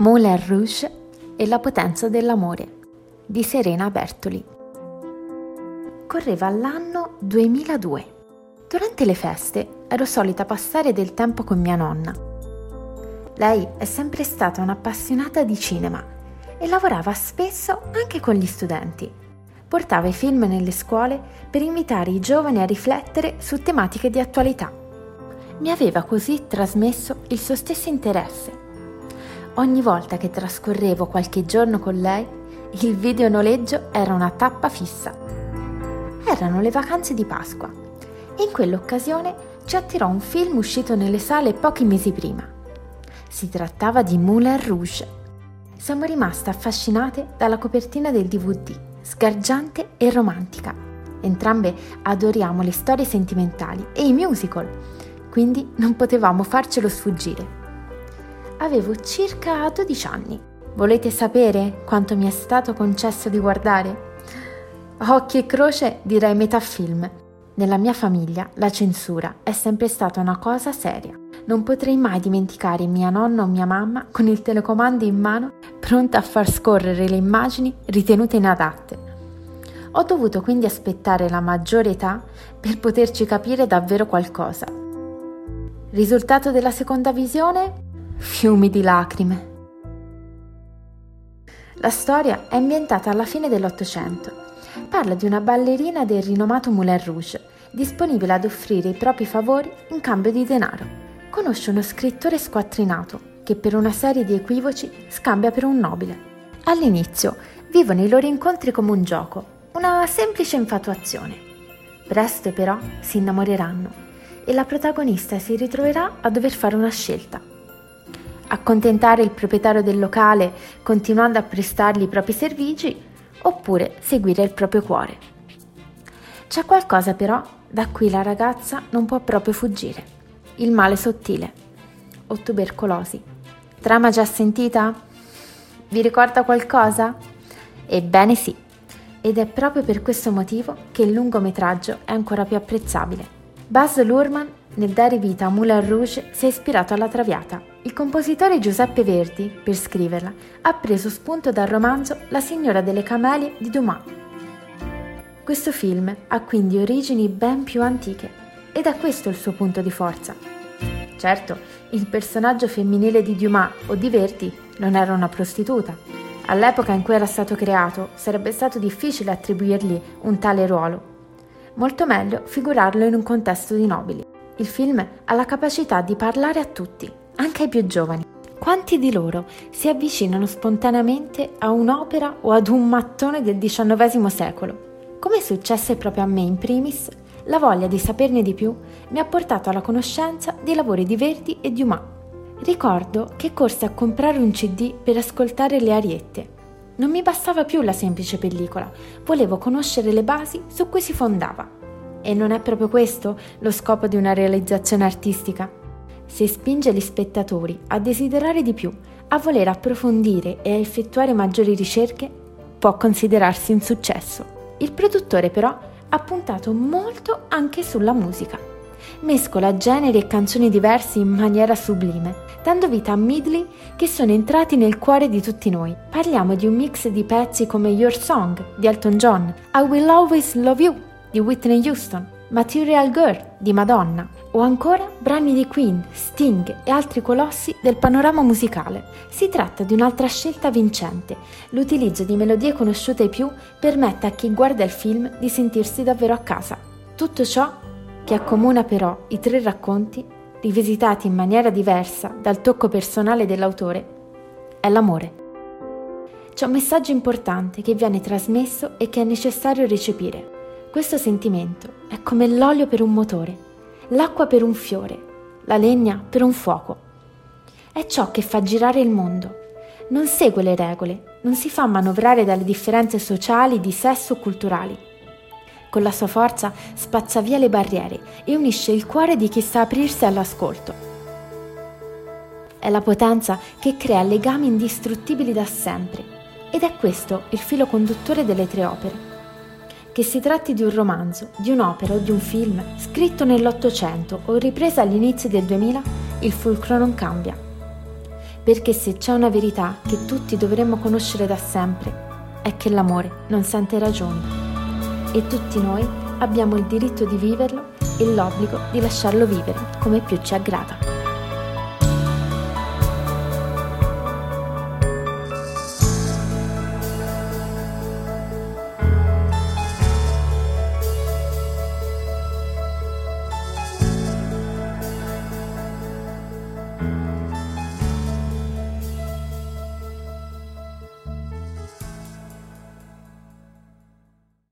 Moulin Rouge e la potenza dell'amore di Serena Bertoli. Correva l'anno 2002. Durante le feste ero solita passare del tempo con mia nonna. Lei è sempre stata un'appassionata di cinema e lavorava spesso anche con gli studenti. Portava i film nelle scuole per invitare i giovani a riflettere su tematiche di attualità. Mi aveva così trasmesso il suo stesso interesse Ogni volta che trascorrevo qualche giorno con lei, il videonoleggio era una tappa fissa. Erano le vacanze di Pasqua e in quell'occasione ci attirò un film uscito nelle sale pochi mesi prima. Si trattava di Moulin Rouge. Siamo rimaste affascinate dalla copertina del DVD, sgargiante e romantica. Entrambe adoriamo le storie sentimentali e i musical, quindi non potevamo farcelo sfuggire avevo circa 12 anni. Volete sapere quanto mi è stato concesso di guardare? Occhi e croce direi metà film. Nella mia famiglia la censura è sempre stata una cosa seria. Non potrei mai dimenticare mia nonna o mia mamma con il telecomando in mano pronta a far scorrere le immagini ritenute inadatte. Ho dovuto quindi aspettare la maggiore età per poterci capire davvero qualcosa. Risultato della seconda visione? Fiumi di lacrime. La storia è ambientata alla fine dell'Ottocento. Parla di una ballerina del rinomato Moulin Rouge, disponibile ad offrire i propri favori in cambio di denaro. Conosce uno scrittore squattrinato che per una serie di equivoci scambia per un nobile. All'inizio vivono i loro incontri come un gioco, una semplice infatuazione. Presto però si innamoreranno e la protagonista si ritroverà a dover fare una scelta accontentare il proprietario del locale continuando a prestargli i propri servigi oppure seguire il proprio cuore. C'è qualcosa però da cui la ragazza non può proprio fuggire, il male sottile o tubercolosi. Trama già sentita? Vi ricorda qualcosa? Ebbene sì, ed è proprio per questo motivo che il lungometraggio è ancora più apprezzabile. Buzz Lurman nel dare vita a Moulin Rouge si è ispirato alla Traviata. Il compositore Giuseppe Verdi, per scriverla, ha preso spunto dal romanzo La signora delle camelie di Dumas. Questo film ha quindi origini ben più antiche ed è questo il suo punto di forza. Certo, il personaggio femminile di Dumas o di Verdi non era una prostituta. All'epoca in cui era stato creato sarebbe stato difficile attribuirgli un tale ruolo. Molto meglio figurarlo in un contesto di nobili. Il film ha la capacità di parlare a tutti, anche ai più giovani. Quanti di loro si avvicinano spontaneamente a un'opera o ad un mattone del XIX secolo? Come successe proprio a me in primis, la voglia di saperne di più mi ha portato alla conoscenza dei lavori di Verdi e di Dumas. Ricordo che corsi a comprare un CD per ascoltare le ariette. Non mi bastava più la semplice pellicola, volevo conoscere le basi su cui si fondava. E non è proprio questo lo scopo di una realizzazione artistica? Se spinge gli spettatori a desiderare di più, a voler approfondire e a effettuare maggiori ricerche, può considerarsi un successo. Il produttore però ha puntato molto anche sulla musica. Mescola generi e canzoni diversi in maniera sublime, dando vita a medley che sono entrati nel cuore di tutti noi. Parliamo di un mix di pezzi come Your Song di Elton John, I Will Always Love You di Whitney Houston, Material Girl di Madonna o ancora brani di Queen, Sting e altri colossi del panorama musicale. Si tratta di un'altra scelta vincente. L'utilizzo di melodie conosciute ai più permette a chi guarda il film di sentirsi davvero a casa. Tutto ciò che accomuna però i tre racconti, rivisitati in maniera diversa dal tocco personale dell'autore, è l'amore. C'è un messaggio importante che viene trasmesso e che è necessario recepire. Questo sentimento è come l'olio per un motore, l'acqua per un fiore, la legna per un fuoco. È ciò che fa girare il mondo. Non segue le regole, non si fa manovrare dalle differenze sociali, di sesso o culturali. Con la sua forza spazza via le barriere e unisce il cuore di chi sa aprirsi all'ascolto. È la potenza che crea legami indistruttibili da sempre ed è questo il filo conduttore delle tre opere. Che si tratti di un romanzo, di un'opera o di un film, scritto nell'Ottocento o ripresa all'inizio del 2000, il fulcro non cambia. perché se c'è una verità che tutti dovremmo conoscere da sempre, è che l'amore non sente ragioni e tutti noi abbiamo il diritto di viverlo e l'obbligo di lasciarlo vivere come più ci aggrada.